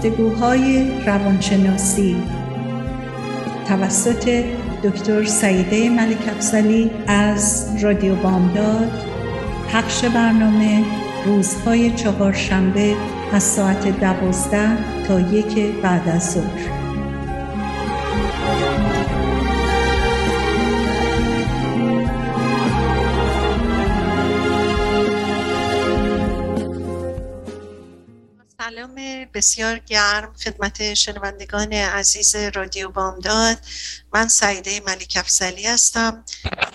گفتگوهای روانشناسی. توسط دکتر سعیده ملک افزلی از رادیو بامداد پخش برنامه روزهای چهارشنبه از ساعت دوازده تا یک بعد از ظهر. بسیار گرم خدمت شنوندگان عزیز رادیو بامداد. من سعیده ملیک افزلی هستم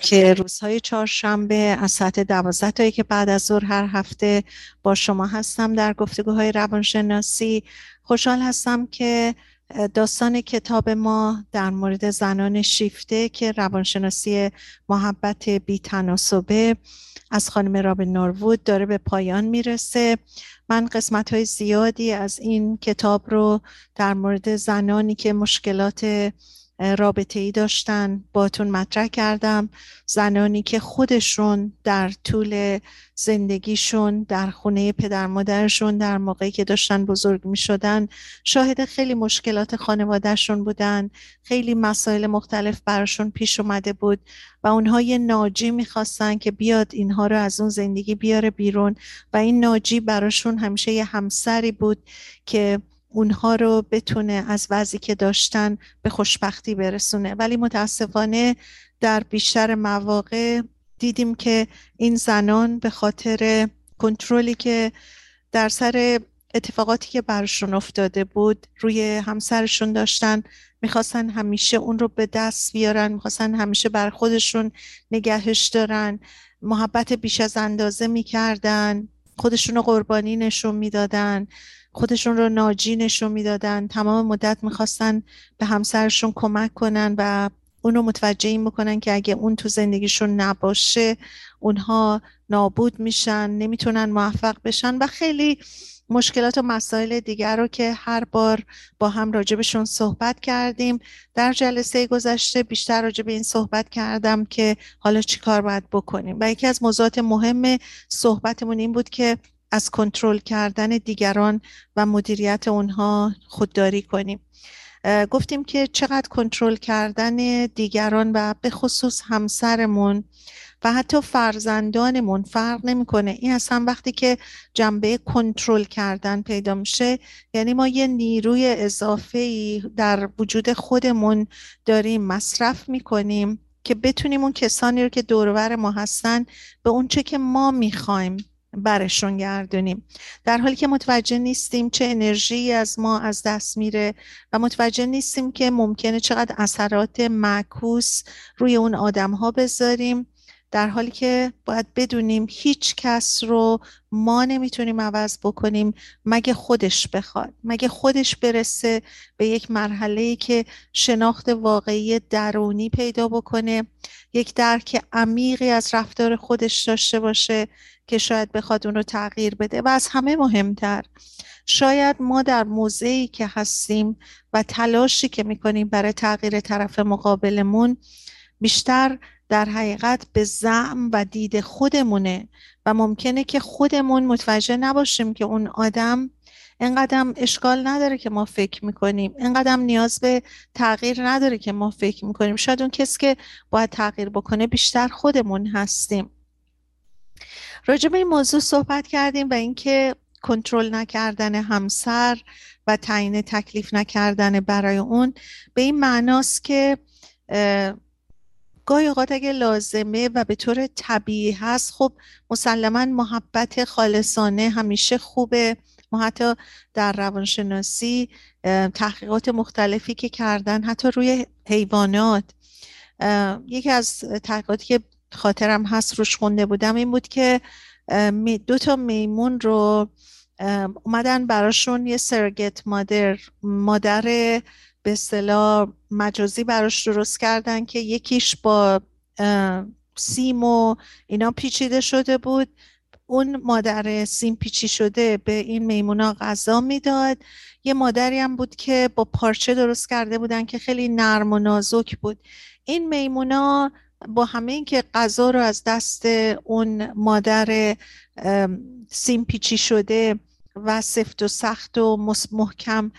که روزهای چهارشنبه از ساعت دوازده تایی که بعد از ظهر هر هفته با شما هستم در گفتگوهای روانشناسی. خوشحال هستم که داستان کتاب ما در مورد زنان شیفته که روانشناسی محبت بی تناسبه از خانم رابن نوروود داره به پایان می‌رسه. من قسمت های زیادی از این کتاب رو در مورد زنانی که مشکلات رابطه ای داشتن باتون مطرح کردم. زنانی که خودشون در طول زندگیشون در خونه پدر مادرشون در موقعی که داشتن بزرگ می شدن شاهد خیلی مشکلات خانوادهشون بودن. خیلی مسائل مختلف براشون پیش اومده بود و اونها یه ناجی می‌خواستن که بیاد اینها رو از اون زندگی بیاره بیرون. و این ناجی براشون همیشه یه همسری بود که اونها رو بتونه از وضعی که داشتن به خوشبختی برسونه. ولی متاسفانه در بیشتر مواقع دیدیم که این زنان به خاطر کنترلی که در سر اتفاقاتی که برشون افتاده بود روی همسرشون داشتن می‌خواستن همیشه اون رو به دست بیارن می‌خواستن همیشه بر خودشون نگهش دارن محبت بیش از اندازه می‌کردن خودشون رو قربانی نشون می‌دادن. خودشون رو ناجی نشون می‌دادن تمام مدت می‌خواستن به همسرشون کمک کنن و اونو متوجه این بکنن که اگه اون تو زندگیشون نباشه اونها نابود میشن نمی‌تونن موفق بشن و خیلی مشکلات و مسائل دیگر رو که هر بار با هم راجبشون صحبت کردیم. در جلسه گذشته بیشتر راجب این صحبت کردم که حالا چی کار باید بکنیم. و یکی از موضوعات مهم صحبتمون این بود که از کنترل کردن دیگران و مدیریت اونها خودداری کنیم. گفتیم که چقدر کنترل کردن دیگران و به خصوص همسرمون و حتی فرزندانمون فرق نمی‌کنه. این اصلا وقتی که جنبه کنترل کردن پیدا میشه یعنی ما یه نیروی اضافه ای در وجود خودمون داریم مصرف می‌کنیم که بتونیم اون کسانی رو که دورور ما هستن به اونچه که ما می‌خوایم برشون گردونیم. در حالی که متوجه نیستیم چه انرژی از ما از دست میره و متوجه نیستیم که ممکنه چقدر اثرات معکوس روی اون آدم ها بذاریم در حالی که باید بدونیم هیچ کس رو ما نمی‌تونیم عوض بکنیم مگه خودش بخواد مگه خودش برسه به یک مرحله که شناخت واقعی درونی پیدا بکنه یک درک عمیقی از رفتار خودش داشته باشه که شاید بخواد اون رو تغییر بده و از همه مهمتر. شاید ما در موضعی که هستیم و تلاشی که می‌کنیم برای تغییر طرف مقابلمون بیشتر در حقیقت به زعم و دید خودمونه و ممکنه که خودمون متوجه نباشیم که اون آدم اینقدر اشکال نداره که ما فکر می‌کنیم اینقدر نیاز به تغییر نداره که ما فکر می‌کنیم. شاید اون کسی که باید تغییر بکنه بیشتر خودمون هستیم. راجع به این موضوع صحبت کردیم و اینکه کنترل نکردن همسر و تعیین تکلیف نکردن برای اون به این معناست که گاهی اوقات اگه لازمه و به طور طبیعی هست خب مسلما محبت خالصانه همیشه خوبه. ما حتی در روانشناسی تحقیقات مختلفی که کردن حتی روی حیوانات. یکی از تحقیقاتی که خاطرم هست روش خونده بودم این بود که دو تا میمون رو اومدن براشون یه سرگت مادر مادر به اصطلاح مجازی براش درست کردن که یکیش با سیم و اینا پیچیده شده بود. اون مادر سیم پیچی شده به این میمونا غذا می‌داد. یه مادری هم بود که با پارچه درست کرده بودن که خیلی نرم و نازک بود. این میمونا با همه اینکه غذا رو از دست اون مادر سیم پیچی شده و سفت و سخت و محکم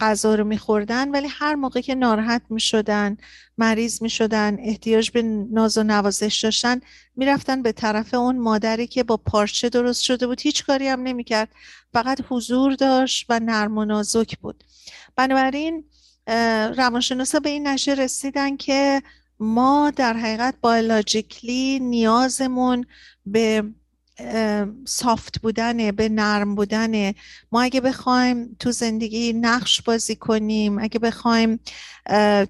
غذا رو میخوردن ولی هر موقع که ناراحت می‌شدن مریض می‌شدن احتیاج به ناز و نوازش داشتن می‌رفتن به طرف اون مادری که با پارچه درست شده بود. هیچ کاری هم نمی‌کرد. فقط حضور داشت و نرم و نازک بود. بنابراین روانشناسا به این نشه رسیدن که ما در حقیقت بایولوژیکلی نیازمون به سافت بودنه به نرم بودنه. ما اگه بخوایم تو زندگی نقش بازی کنیم اگه بخوایم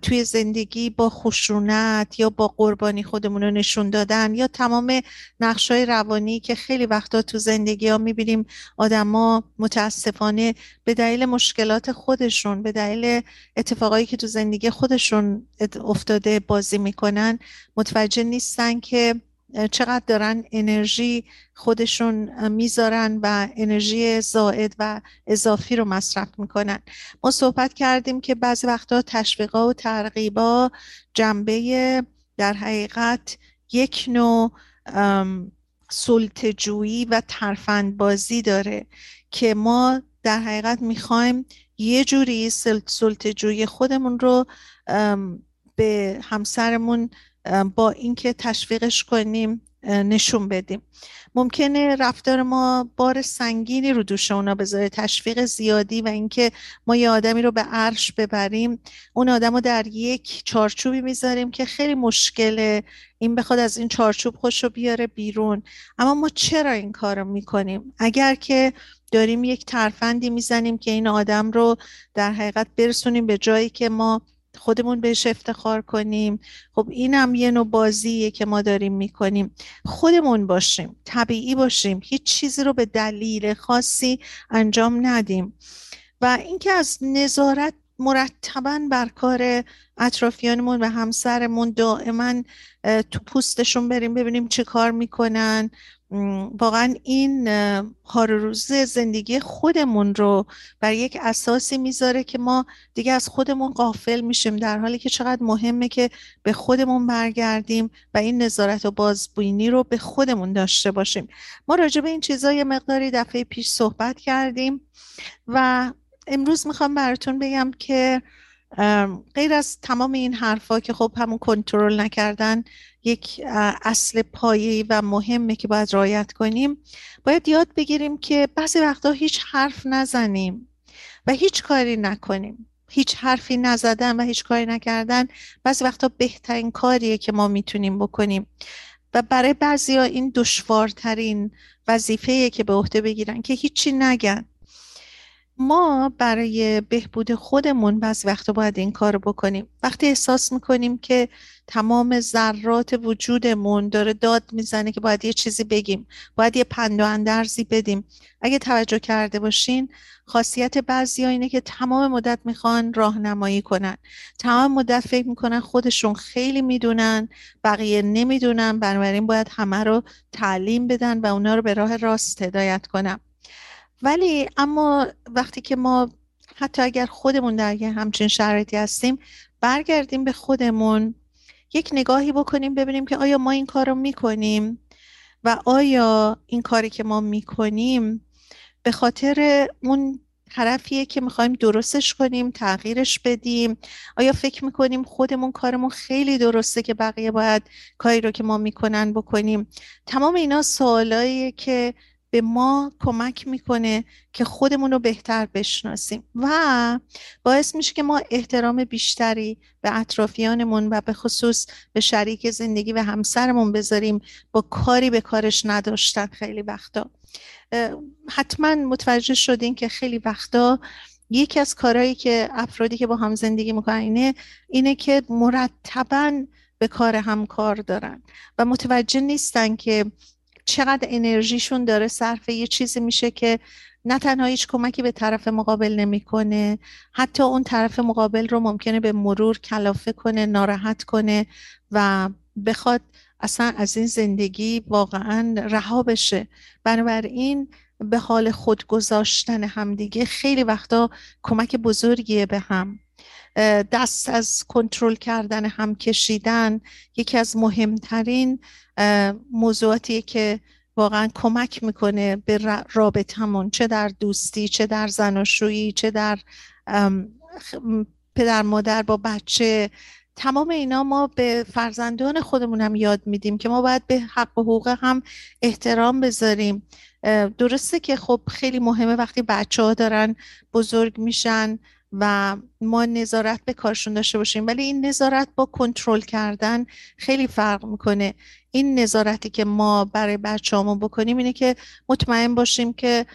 توی زندگی با خشونت یا با قربانی خودمون رو نشون دادن یا تمام نقش های روانی که خیلی وقتا تو زندگی ها می‌بینیم آدما متاسفانه به دلیل مشکلات خودشون به دلیل اتفاقایی که تو زندگی خودشون افتاده بازی می‌کنن متوجه نیستن که چقدر دارن انرژی خودشون می‌ذارن و انرژی زائد و اضافی رو مصرف می‌کنن. ما صحبت کردیم که بعضی وقتا تشویقا و ترغیبا جنبه در حقیقت یک نوع سلطجویی و ترفندبازی داره که ما در حقیقت می‌خوایم یه جوری سلطجویی خودمون رو به همسرمون با اینکه تشویقش کنیم نشون بدیم. ممکنه رفتار ما بار سنگینی رو دوش اونا بذاره. تشویق زیادی و اینکه ما یه آدمی رو به عرش ببریم. اون آدم رو در یک چارچوبی می‌ذاریم که خیلی مشکله. این بخواد از این چارچوب خوش رو بیاره بیرون. اما ما چرا این کار رو می‌کنیم؟ اگر که داریم یک ترفندی می‌زنیم که این آدم رو در حقیقت برسونیم به جایی که ما خودمون بهش افتخار کنیم. خب اینم یه نوع بازیه که ما داریم می‌کنیم. خودمون باشیم طبیعی باشیم هیچ چیزی رو به دلیل خاصی انجام ندیم. و اینکه از نظارت مرتبا بر کار اطرافیانمون و همسرمون دائما تو پوستشون بریم ببینیم چه کار می‌کنن. واقعا این هار روز زندگی خودمون رو بر یک اساسی می‌ذاره که ما دیگه از خودمون قافل میشیم در حالی که چقدر مهمه که به خودمون برگردیم و این نظارت و بازبینی رو به خودمون داشته باشیم. ما راجع به این چیزا یه مقداری دفعه پیش صحبت کردیم و امروز می‌خوام براتون بگم که غیر از تمام این حرفا که خب همون کنترل نکردن یک اصل پایه‌ای و مهمه که باید رعایت کنیم. باید یاد بگیریم که بعضی وقتا هیچ حرف نزنیم و هیچ کاری نکنیم. هیچ حرفی نزدن و هیچ کاری نکردن بعضی وقتا بهترین کاریه که ما می‌تونیم بکنیم. و برای بعضی ها این دشوارترین وظیفه که به عهده بگیرن که هیچی نگن. ما برای بهبود خودمون بعض وقتا باید این کار بکنیم. وقتی احساس می‌کنیم که تمام ذرات وجودمون داره داد می‌زنه که باید یه چیزی بگیم باید یه پند و اندرزی بدیم اگه توجه کرده باشین خاصیت بعضی اینه که تمام مدت می‌خوان راهنمایی کنن. تمام مدت فکر می‌کنن خودشون خیلی می‌دونن بقیه نمی‌دونن بنابراین باید همه رو تعلیم بدن و اونا رو به راه راست هدایت کنن. ولی اما وقتی که ما حتی اگر خودمون در یه همچین شرایطی هستیم برگردیم به خودمون یک نگاهی بکنیم ببینیم که آیا ما این کار رو می‌کنیم و آیا این کاری که ما می‌کنیم به خاطر اون طرفیه که می‌خوایم درستش کنیم تغییرش بدیم؟ آیا فکر می‌کنیم خودمون کارمون خیلی درسته که بقیه باید کاری رو که ما می‌کنن بکنیم؟ تمام اینا سوالاییه که به ما کمک می‌کنه که خودمون رو بهتر بشناسیم. و باعث میشه که ما احترام بیشتری به اطرافیانمون و به خصوص به شریک زندگی و همسرمون بذاریم. با کاری به کارش نداشتن خیلی وقتا. حتما متوجه شدین که خیلی وقتا یکی از کارهایی که افرادی که با هم زندگی می‌کنن اینه اینه که مرتبا به کار هم کار دارن. و متوجه نیستن که چقدر انرژیشون داره صرف یه چیزی میشه که نه تنها هیچ کمکی به طرف مقابل نمی‌کنه حتی اون طرف مقابل رو ممکنه به مرور کلافه کنه ناراحت کنه و بخواد اصلا از این زندگی واقعا رها بشه. بنابراین به حال خود گذاشتن همدیگه خیلی وقتا کمک بزرگیه به هم. دست از کنترل کردن هم کشیدن یکی از مهمترین موضوعاتی که واقعا کمک می‌کنه به رابطمون چه در دوستی چه در زناشویی چه در پدر مادر با بچه. تمام اینا ما به فرزندان خودمون هم یاد میدیم که ما باید به حق و حقوق هم احترام بذاریم. درسته که خب خیلی مهمه وقتی بچه ها دارن بزرگ میشن و ما نظارت به کارشون داشته باشیم. ولی این نظارت با کنترل کردن خیلی فرق می‌کنه. این نظارتی که ما برای بچه‌هامون بکنیم اینه که مطمئن باشیم که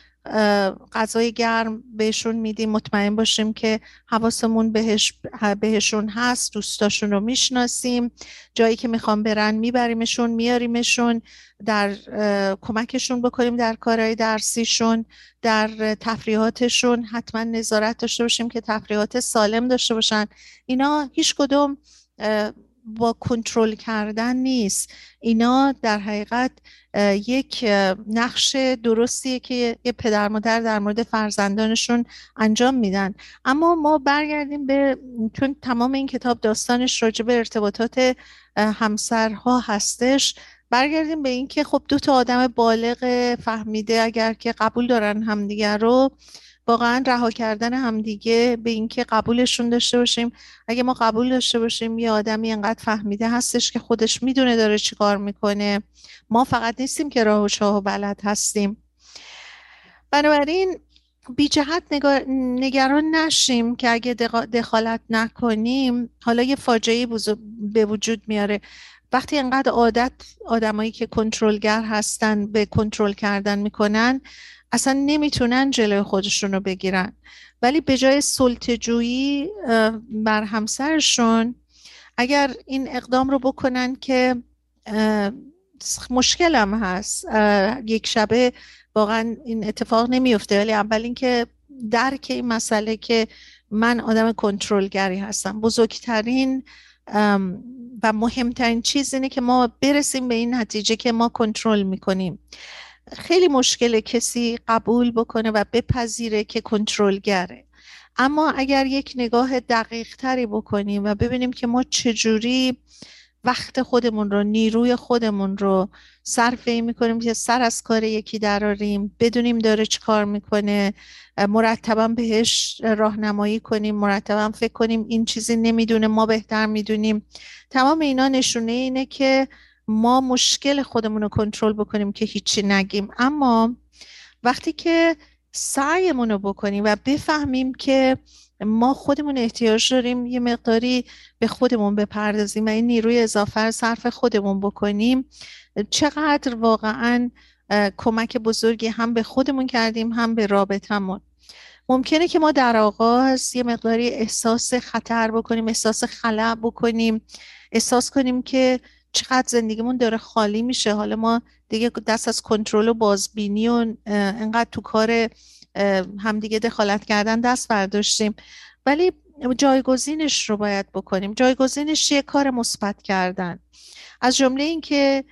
غذای گرم بهشون میدیم. مطمئن باشیم که حواسمون بهش بهشون هست دوستاشون رو می‌شناسیم. جایی که می‌خوام برن میبریمشون میاریمشون در کمکشون بکنیم در کارهای درسیشون در تفریحاتشون. حتما نظارت داشته باشیم که تفریحات سالم داشته باشن. اینا هیچ کدوم با کنترل کردن نیست. اینا در حقیقت یک نقش درستیه که یه پدر مادر در مورد فرزندانشون انجام میدن. اما ما برگردیم به چون تمام این کتاب داستانش راجع به ارتباطات همسرها هستش برگردیم به اینکه خب دو تا آدم بالغ فهمیده اگر که قبول دارن همدیگر رو واقعا رها کردن همدیگه به اینکه قبولشون داشته باشیم. اگه ما قبول داشته باشیم یه آدمی انقدر فهمیده هستش که خودش می‌دونه داره چیکار می‌کنه. ما فقط نیستیم که راه و شاه و بلد هستیم. بنابراین بی جهت نگران نشیم که اگه دخالت نکنیم حالا یه فاجعه به وجود میاره. وقتی انقدر عادت آدمایی که کنترلگر هستن به کنترل کردن می‌کنن اصلا نمی‌تونن جلوی خودشون رو بگیرن. ولی به جای سلطجویی بر همسرشون اگر این اقدام رو بکنن که مشکلم هست. یک شبه واقعا این اتفاق نمیفته ولی اول اینکه درک این مسئله که من آدم کنترلگری هستم. بزرگترین و مهمترین چیز اینه که ما برسیم به این نتیجه که ما کنترل می‌کنیم. خیلی مشکل کسی قبول بکنه و بپذیره که کنترلگره. اما اگر یک نگاه دقیق تری بکنیم و ببینیم که ما چجوری وقت خودمون رو نیروی خودمون رو صرف این می‌کنیم که سر از کار یکی دراریم بدونیم داره چی کار می‌کنه مرتبا بهش راهنمایی کنیم مرتبا فکر کنیم این چیزی نمی‌دونه ما بهتر می‌دونیم. تمام اینا نشونه اینه که ما مشکل خودمون رو کنترل بکنیم که هیچی نگیم. اما وقتی که سعیمون رو بکنیم و بفهمیم که ما خودمون احتیاج داریم یه مقداری به خودمون بپردازیم و این نیروی اضافه صرف خودمون بکنیم چقدر واقعا کمک بزرگی هم به خودمون کردیم هم به رابطمون ممکنه که ما در آغاز یه مقداری احساس خطر بکنیم احساس خلع بکنیم احساس کنیم که چقدر زندگیمون داره خالی میشه. حالا ما دیگه دست از کنترل و بازبینی و انقدر تو کار همدیگه دخالت کردن دست برداشتیم. ولی جایگزینش رو باید بکنیم. جایگزینش یه کار مثبت کردن. از جمله اینکه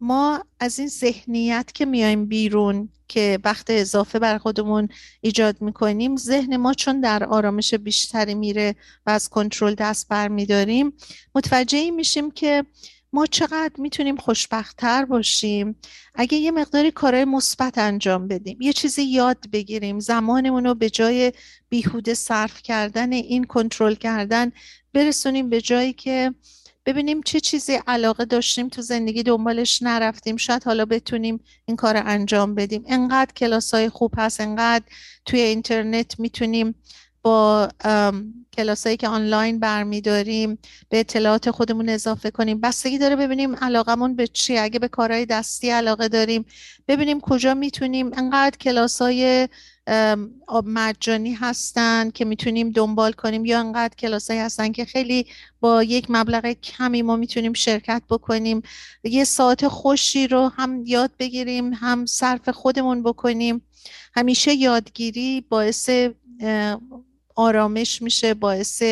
ما از این ذهنیت که میایم بیرون که وقت اضافه بر خودمون ایجاد می‌کنیم ذهن ما چون در آرامش بیشتری میره و از کنترل دست برمیداریم متوجه میشیم که ما چقدر می‌تونیم خوشبختتر باشیم. اگه یه مقداری کارهای مثبت انجام بدیم یه چیزی یاد بگیریم زمانمون رو به جای بیهوده صرف کردن این کنترل کردن برسونیم به جایی که ببینیم چه چیزی علاقه داشتیم تو زندگی دنبالش نرفتیم. شاید حالا بتونیم این کار رو انجام بدیم. انقدر کلاس های خوب هست انقدر توی اینترنت می‌تونیم با کلاسایی که آنلاین برمیداریم به اطلاعات خودمون اضافه کنیم. بستگی داره ببینیم علاقمون به چی. اگه به کارهای دستی علاقه داریم ببینیم کجا می‌تونیم انقدر کلاس های مجانی هستن که می‌تونیم دنبال کنیم یا انقدر کلاسایی هستن که خیلی با یک مبلغ کمی ما می‌تونیم شرکت بکنیم. یه ساعت خوشی رو هم یاد بگیریم هم صرف خودمون بکنیم. همیشه یادگیری باعث آرامش میشه باعث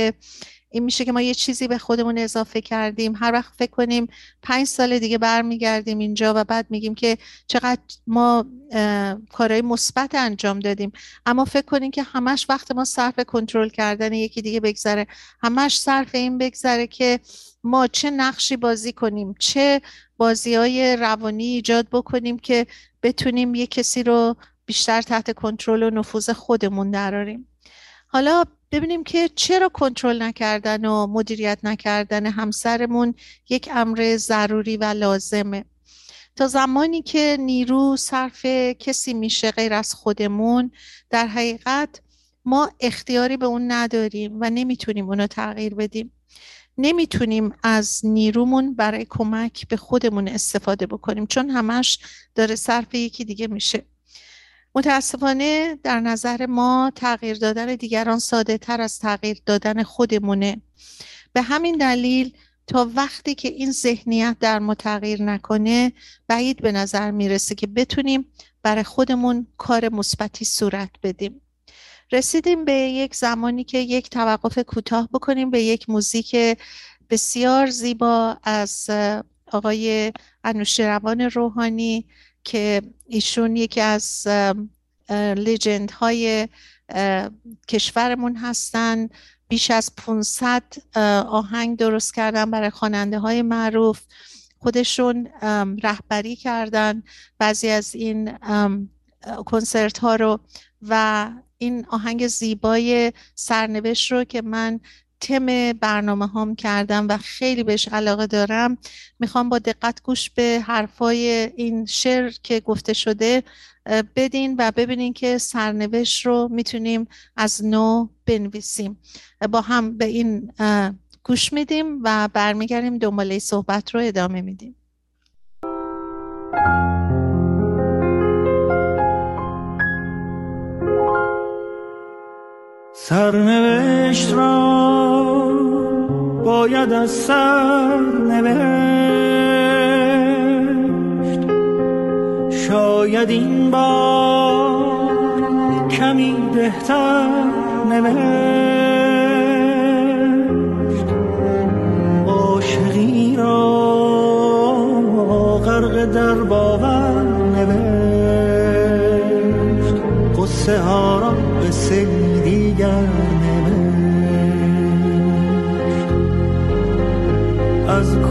این میشه که ما یه چیزی به خودمون اضافه کردیم. هر وقت فکر کنیم پنج سال دیگه برمیگردیم اینجا و بعد میگیم که چقدر ما کارهای مثبت انجام دادیم. اما فکر کنیم که همش وقت ما صرف کنترل کردن یکی دیگه بگذره. همش صرف این بگذره که ما چه نقشی بازی کنیم چه بازی های روانی ایجاد بکنیم که بتونیم یه کسی رو بیشتر تحت کنترل و نفوذ خودمون دراریم. حالا ببینیم که چرا کنترل نکردن و مدیریت نکردن همسرمون یک امر ضروری و لازمه. تا زمانی که نیرو صرف کسی میشه غیر از خودمون در حقیقت ما اختیاری به اون نداریم و نمی‌تونیم اونو تغییر بدیم. نمی‌تونیم از نیرومون برای کمک به خودمون استفاده بکنیم چون همش داره صرف یکی دیگه میشه. متاسفانه در نظر ما تغییر دادن دیگران ساده تر از تغییر دادن خودمونه. به همین دلیل تا وقتی که این ذهنیت در ما تغییر نکنه بعید به نظر می‌رسه که بتونیم برای خودمون کار مثبتی صورت بدیم. رسیدیم به یک زمانی که یک توقف کوتاه بکنیم به یک موزیک بسیار زیبا از آقای انوشیروان روحانی که ایشون یکی از لیجند های کشورمون هستن. بیش از 500 آهنگ درست کردن برای خواننده های معروف. خودشون رهبری کردن. بعضی از این کنسرت ها رو و این آهنگ زیبای سرنوشت رو که من تم برنامه هام کردم و خیلی بهش علاقه دارم. می‌خوام با دقت گوش به حرفای این شعر که گفته شده بدین و ببینین که سرنوشت رو می‌تونیم از نو بنویسیم. با هم به این گوش میدیم و برمیگردیم دنباله صحبت رو ادامه میدیم. سرنوشت را باید از سر نوشت شاید این بار کمی بهتر نوشت. عاشقی را غرق در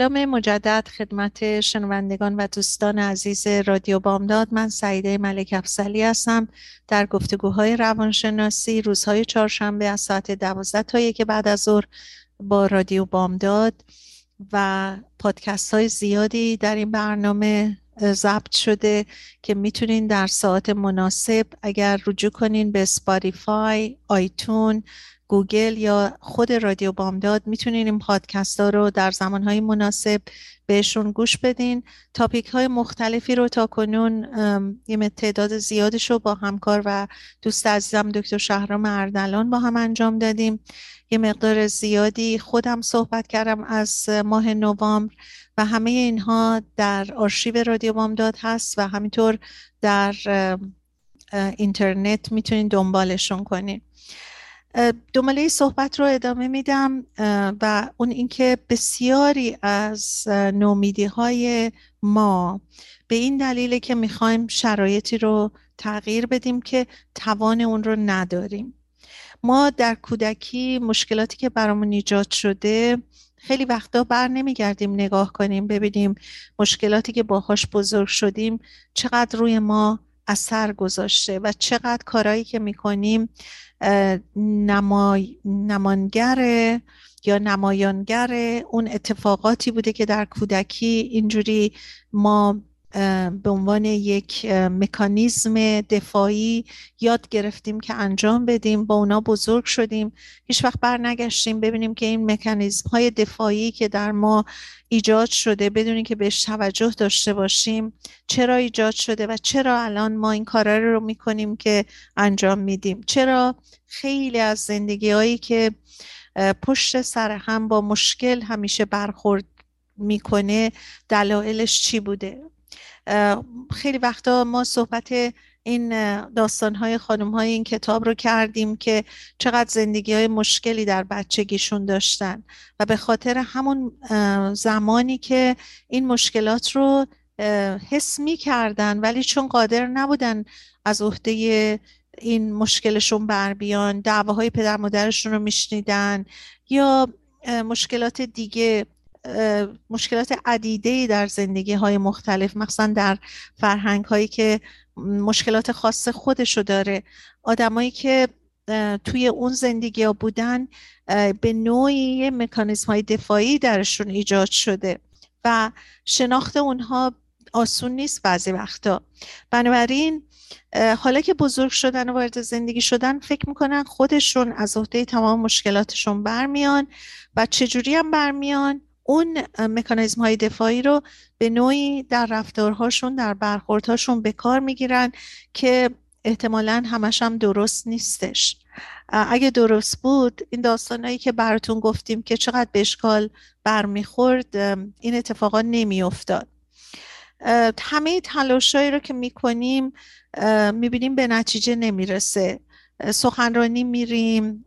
سلام مجدد خدمت شنوندگان و دوستان عزیز رادیو بامداد. من سعیده ملک افسلی هستم. در گفتگوهای روانشناسی روزهای چهارشنبه از ساعت دوازده تا یک بعد از ظهر با رادیو بامداد و پادکست های زیادی در این برنامه ضبط شده که می‌تونین در ساعت مناسب اگر رجوع کنین به سپاریفای، آیتون، گوگل یا خود رادیو بامداد می‌تونین این پادکست ها رو در زمانهای مناسب بهشون گوش بدین. topic های مختلفی رو تا کنون یه تعداد زیادش رو با همکار و دوست عزیزم دکتر شهرام اردلان با هم انجام دادیم. یه مقدار زیادی خودم صحبت کردم از ماه نوامبر و همه اینها در آرشیو رادیو بامداد هست و همینطور در اینترنت می‌تونین دنبالشون کنین. دنباله صحبت رو ادامه میدم و اون اینکه بسیاری از نومیدی های ما به این دلیله که می‌خوایم شرایطی رو تغییر بدیم که توان اون رو نداریم. ما در کودکی مشکلاتی که برامون ایجاد شده خیلی وقتا بر نمیگردیم نگاه کنیم ببینیم مشکلاتی که باهاش بزرگ شدیم چقدر روی ما اثر گذاشته و چقدر کارهایی که می‌کنیم نمای... نمانگر یا نمایانگر اون اتفاقاتی بوده که در کودکی اینجوری ما به عنوان یک مکانیزم دفاعی یاد گرفتیم که انجام بدیم. با اونا بزرگ شدیم. هیچ وقت بر نگشتیم ببینیم که این مکانیزم های دفاعی که در ما ایجاد شده بدونیم که بهش توجه داشته باشیم چرا ایجاد شده و چرا الان ما این کارا رو می‌کنیم که انجام میدیم؟ چرا خیلی از زندگی هایی که پشت سر هم با مشکل همیشه برخورد می‌کنه دلایلش چی بوده؟ خیلی وقتا ما صحبت این داستان های خانم های این کتاب رو کردیم که چقدر زندگی های مشکلی در بچگیشون داشتن و به خاطر همون زمانی که این مشکلات رو حس می کردن ولی چون قادر نبودن از عهده این مشکلشون بر بیان دعواهای پدر مادرشون رو میشنیدن یا مشکلات دیگه مشکلات عدیده در زندگی های مختلف مخصوصا در فرهنگ هایی که مشکلات خاص خودشو داره. آدمایی که توی اون زندگی ها بودن به نوعی مکانیزم های دفاعی درشون ایجاد شده و شناخت اونها آسون نیست بعضی وقتا. بنابراین حالا که بزرگ شدن و وارد زندگی شدن فکر می‌کنن خودشون از عهده تمام مشکلاتشون برمیان و چجوری هم برمیان؟ اون مکانیزم های دفاعی رو به نوعی در رفتارهاشون در برخوردهاشون به کار می‌گیرن که احتمالا همش هم درست نیستش. اگه درست بود این داستانهایی که براتون گفتیم که چقدر به اشکال برمیخورد این اتفاقا نمیافتاد. همه تلاشایی رو که می‌کنیم می‌بینیم به نتیجه نمی‌رسه. سخنرانی میریم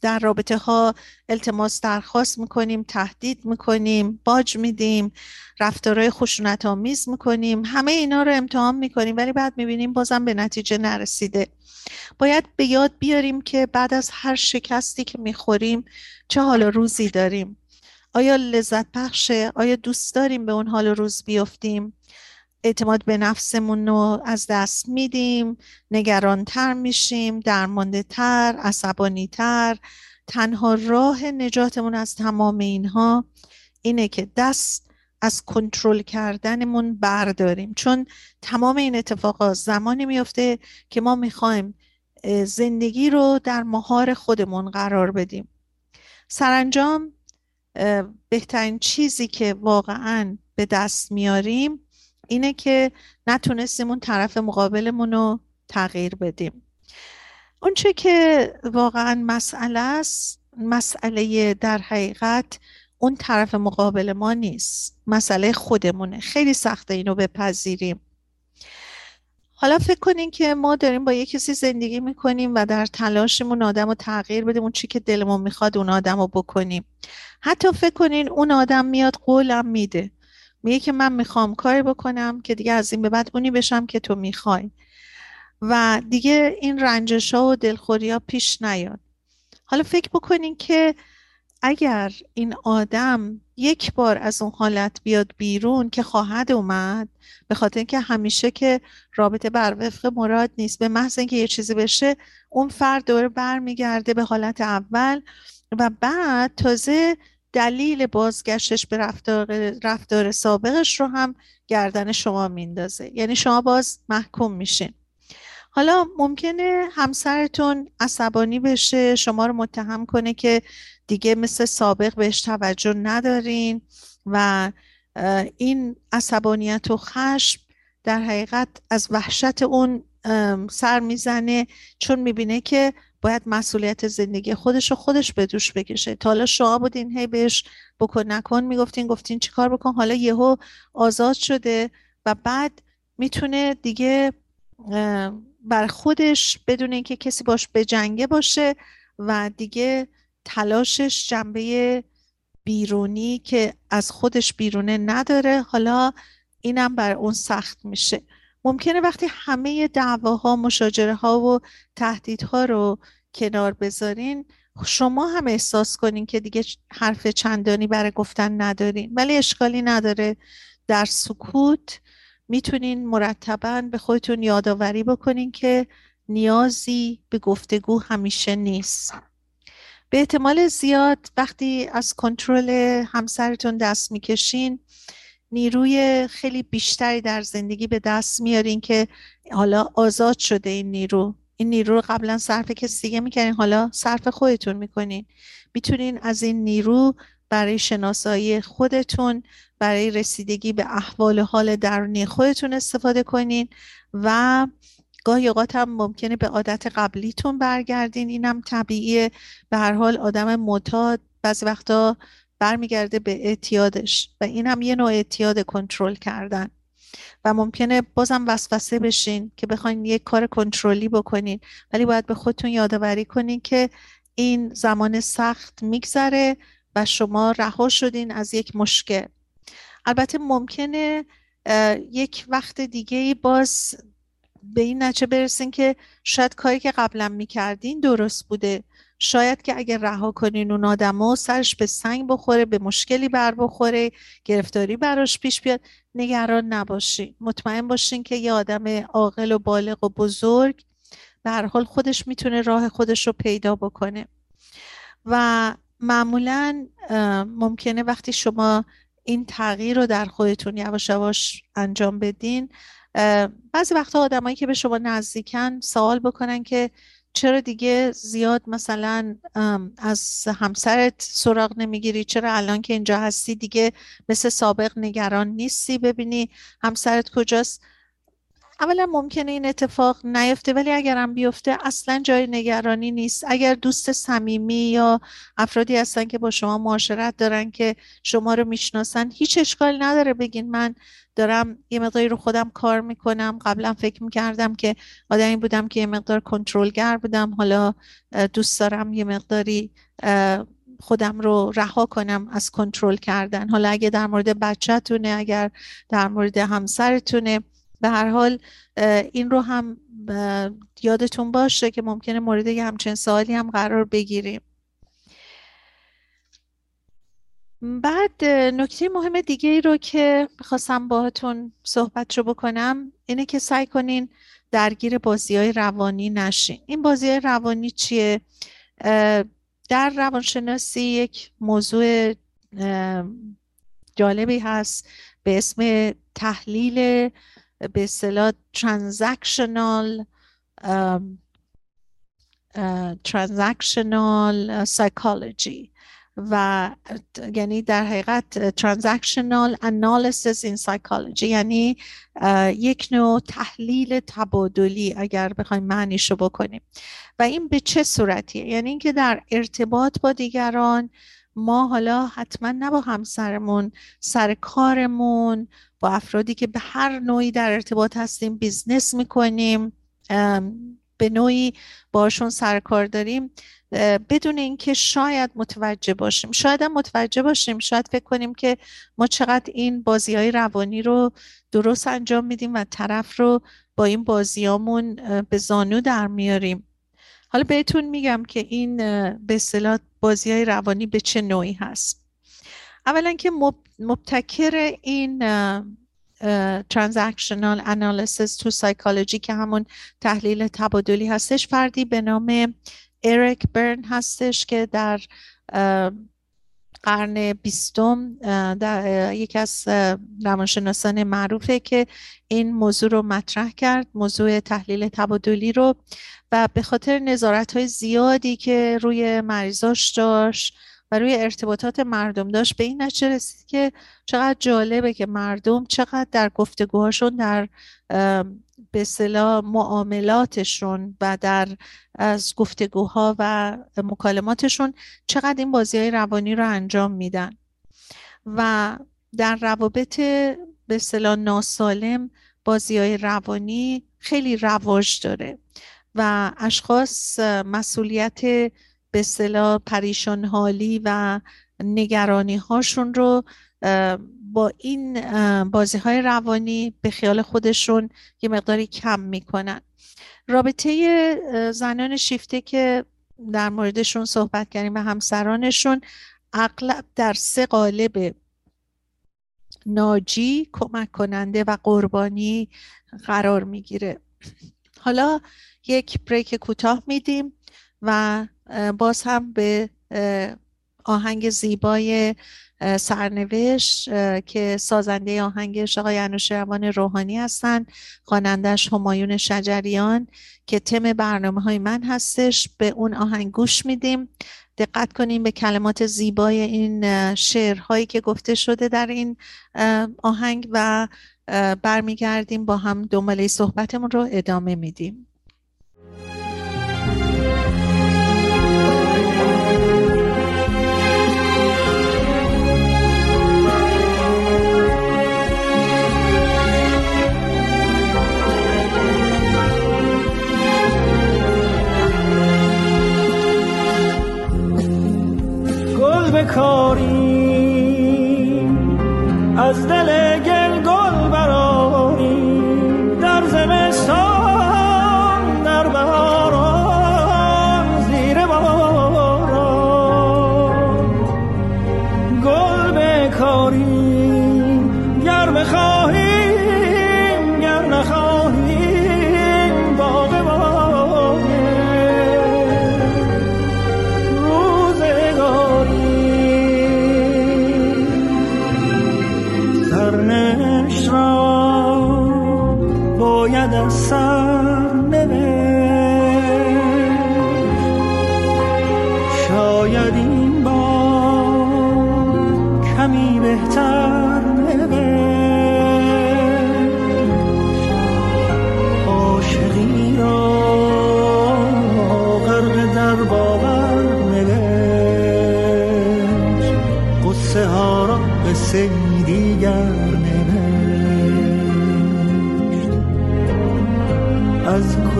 در رابطه ها التماس درخواست می‌کنیم تهدید می‌کنیم باج میدیم رفتارهای خشونت آمیز می‌کنیم همه اینا رو امتحان می‌کنیم ولی بعد می‌بینیم بازم به نتیجه نرسیده. باید به یاد بیاریم که بعد از هر شکستی که می‌خوریم چه حال روزی داریم. آیا لذت بخشه؟ آیا دوست داریم به اون حال روز بیفتیم؟ اعتماد به نفسمون رو از دست میدیم نگرانتر میشیم درمانده تر عصبانی تر تنها راه نجاتمون از تمام اینها اینه که دست از کنترل کردنمون برداریم. چون تمام این اتفاقات زمانی میفته که ما می‌خوایم زندگی رو در مهار خودمون قرار بدیم. سرانجام بهترین چیزی که واقعا به دست میاریم اینه که نتونستیم اون طرف مقابلمون رو تغییر بدیم. اونچه که واقعا مسئله است مسئله در حقیقت اون طرف مقابل ما نیست. مسئله خودمونه. خیلی سخته اینو بپذیریم. حالا فکر کنین که ما داریم با یه کسی زندگی می‌کنیم و در تلاشمون آدم رو تغییر بدیم اون چی که دلمون می‌خواد اون آدم رو بکنیم. حتی فکر کنین اون آدم میاد قولم میده. میگه که من می‌خوام کاری بکنم که دیگه از این به بعد اونی بشم که تو می‌خوای. و دیگه این رنجش ها و دلخوری ها پیش نیاد. حالا فکر بکنین که اگر این آدم یک بار از اون حالت بیاد بیرون که خواهد اومد به خاطر اینکه همیشه که رابطه بر وفق مراد نیست به محض اینکه یه چیزی بشه اون فرد دوره برمیگرده به حالت اول و بعد تازه دلیل بازگشتش به رفتار, رفتار سابقش رو هم گردن شما میندازه یعنی شما باز محکوم میشین. حالا ممکنه همسرتون عصبانی بشه شما رو متهم کنه که دیگه مثل سابق بهش توجه ندارین و این عصبانیت و خشم در حقیقت از وحشت اون سر می‌زنه چون می‌بینه که باید مسئولیت زندگی خودش رو خودش به دوش بکشه. تا حالا شما بودین هی بهش بکن نکن می‌گفتین گفتین چیکار بکن؟ حالا یهو آزاد شده و بعد می‌تونه دیگه بر خودش بدون اینکه کسی باش به جنگه باشه و دیگه تلاشش جنبه بیرونی که از خودش بیرونه نداره. حالا اینم بر اون سخت میشه. ممکنه وقتی همه دعواها مشاجره ها و تهدیدها رو کنار بذارین شما هم احساس کنین که دیگه حرف چندانی برای گفتن ندارین. ولی اشکالی نداره. در سکوت می‌تونین مرتبا به خودتون یادآوری بکنین که نیازی به گفتگو همیشه نیست. به احتمال زیاد وقتی از کنترل همسرتون دست می‌کشین نیروی خیلی بیشتری در زندگی به دست میارین که حالا آزاد شده این نیرو. این نیرو رو قبلا صرف کسی دیگه می‌کنین حالا صرف خودتون می‌کنین. می‌تونین از این نیرو برای شناسایی خودتون برای رسیدگی به احوال حال درونی خودتون استفاده کنین و گاهی اوقات هم ممکنه به عادت قبلیتون برگردین. اینم طبیعیه. به هر حال آدم معتاد بعضی وقتا برمیگرده به اعتیادش و این هم یه نوع اعتیاد کنترل کردن. و ممکنه بازم وسوسه بشین که بخواین یک کار کنترلی بکنین. ولی باید به خودتون یادآوری کنین که این زمان سخت میگذره و شما رها شدین از یک مشکل. البته ممکنه یک وقت دیگه باز به این نچه برسین که شاید کاری که قبلا می‌کردین درست بوده. شاید که اگر رها کنین اون آدم سرش به سنگ بخوره به مشکلی بر بخوره گرفتاری براش پیش بیاد. نگران نباشین. مطمئن باشین که یه آدم عاقل و بالغ و بزرگ به حال خودش می‌تونه راه خودش رو پیدا بکنه. و معمولا ممکنه وقتی شما این تغییر رو در خودتون یواش یواش انجام بدین بعضی وقتا آدمایی که به شما نزدیکن سوال بکنن که چرا دیگه زیاد مثلا از همسرت سراغ نمی‌گیری؟ چرا الان که اینجا هستی دیگه مثل سابق نگران نیستی؟ ببینی همسرت کجاست. اولا ممکنه این اتفاق نیفته ولی اگرم بیفته اصلا جای نگرانی نیست. اگر دوست صمیمی یا افرادی هستن که با شما معاشرت دارن که شما رو می‌شناسن هیچ اشکال نداره. بگین من دارم یه مقداری رو خودم کار می‌کنم. قبلا فکر می‌کردم که آدمی بودم که یه مقدار کنترلگر بودم. حالا دوست دارم یه مقداری خودم رو رها کنم از کنترل کردن. حالا اگه در مورد بچهتونه اگر در مورد همسرتونه به هر حال این رو هم یادتون باشه که ممکنه مورد یه همچین سوالی هم قرار بگیریم بعد نکته مهم دیگه ای رو که می‌خواستم باهاتون صحبت رو بکنم اینه که سعی کنین درگیر بازی های روانی نشین این بازی های روانی چیه؟ در روانشناسی یک موضوع جالبی هست به اسم تحلیل به اصطلاح transactional transactional psychology. و یعنی در حقیقت transactional analysis in psychology یعنی یک نوع تحلیل تبادلی اگر بخوایم معنیشو بکنیم. و این به چه صورتیه؟ یعنی اینکه در ارتباط با دیگران ما حالا حتما نه با همسرمون سر کارمون با افرادی که به هر نوعی در ارتباط هستیم business می‌کنیم به نوعی باشون سرکار داریم بدون اینکه شاید متوجه باشیم. شاید هم متوجه باشیم شاید فکر کنیم که ما چقدر این بازی های روانی رو درست انجام میدیم و طرف رو با این بازیامون به زانو در میاریم. حالا بهتون میگم که این به اصطلاح بازی های روانی به چه نوعی هست. اولا که مبتکر این transactional analysis تو سایکولوژی که همون تحلیل تبادلی هستش فردی به نام اریک برن هستش که در قرن بیستم در یکی از روانشناسان معروفه که این موضوع رو مطرح کرد موضوع تحلیل تبادلی رو و به خاطر نظارت های زیادی که روی مریضاش داشت و روی ارتباطات مردم داشت. به این نتیجه رسید که چقدر جالبه که مردم چقدر در گفتگوهاشون در به صلاح معاملاتشون و در از گفتگوها و مکالماتشون چقدر این بازی های روانی رو انجام میدن. و در روابط به صلاح ناسالم بازی های روانی خیلی رواج داره و اشخاص مسئولیت به صلاح پریشان حالی و نگرانی هاشون رو با این بازی های روانی به خیال خودشون یه مقداری کم می‌کنن. رابطه زنان شیفته که در موردشون صحبت کردیم و همسرانشون اغلب در سه قالب ناجی کمک کننده و قربانی قرار می‌گیره. حالا یک بریک کوتاه میدیم و باز هم به آهنگ زیبای سرنوشت که سازنده آهنگش آقای انوشیروان روحانی هستن خوانندش همایون شجریان که تم برنامه های من هستش. به اون آهنگ گوش میدیم. دقت کنیم به کلمات زیبای این شعرهایی که گفته شده در این آهنگ و برمیگردیم با هم دنباله صحبتمون رو ادامه میدیم. بکاری از دل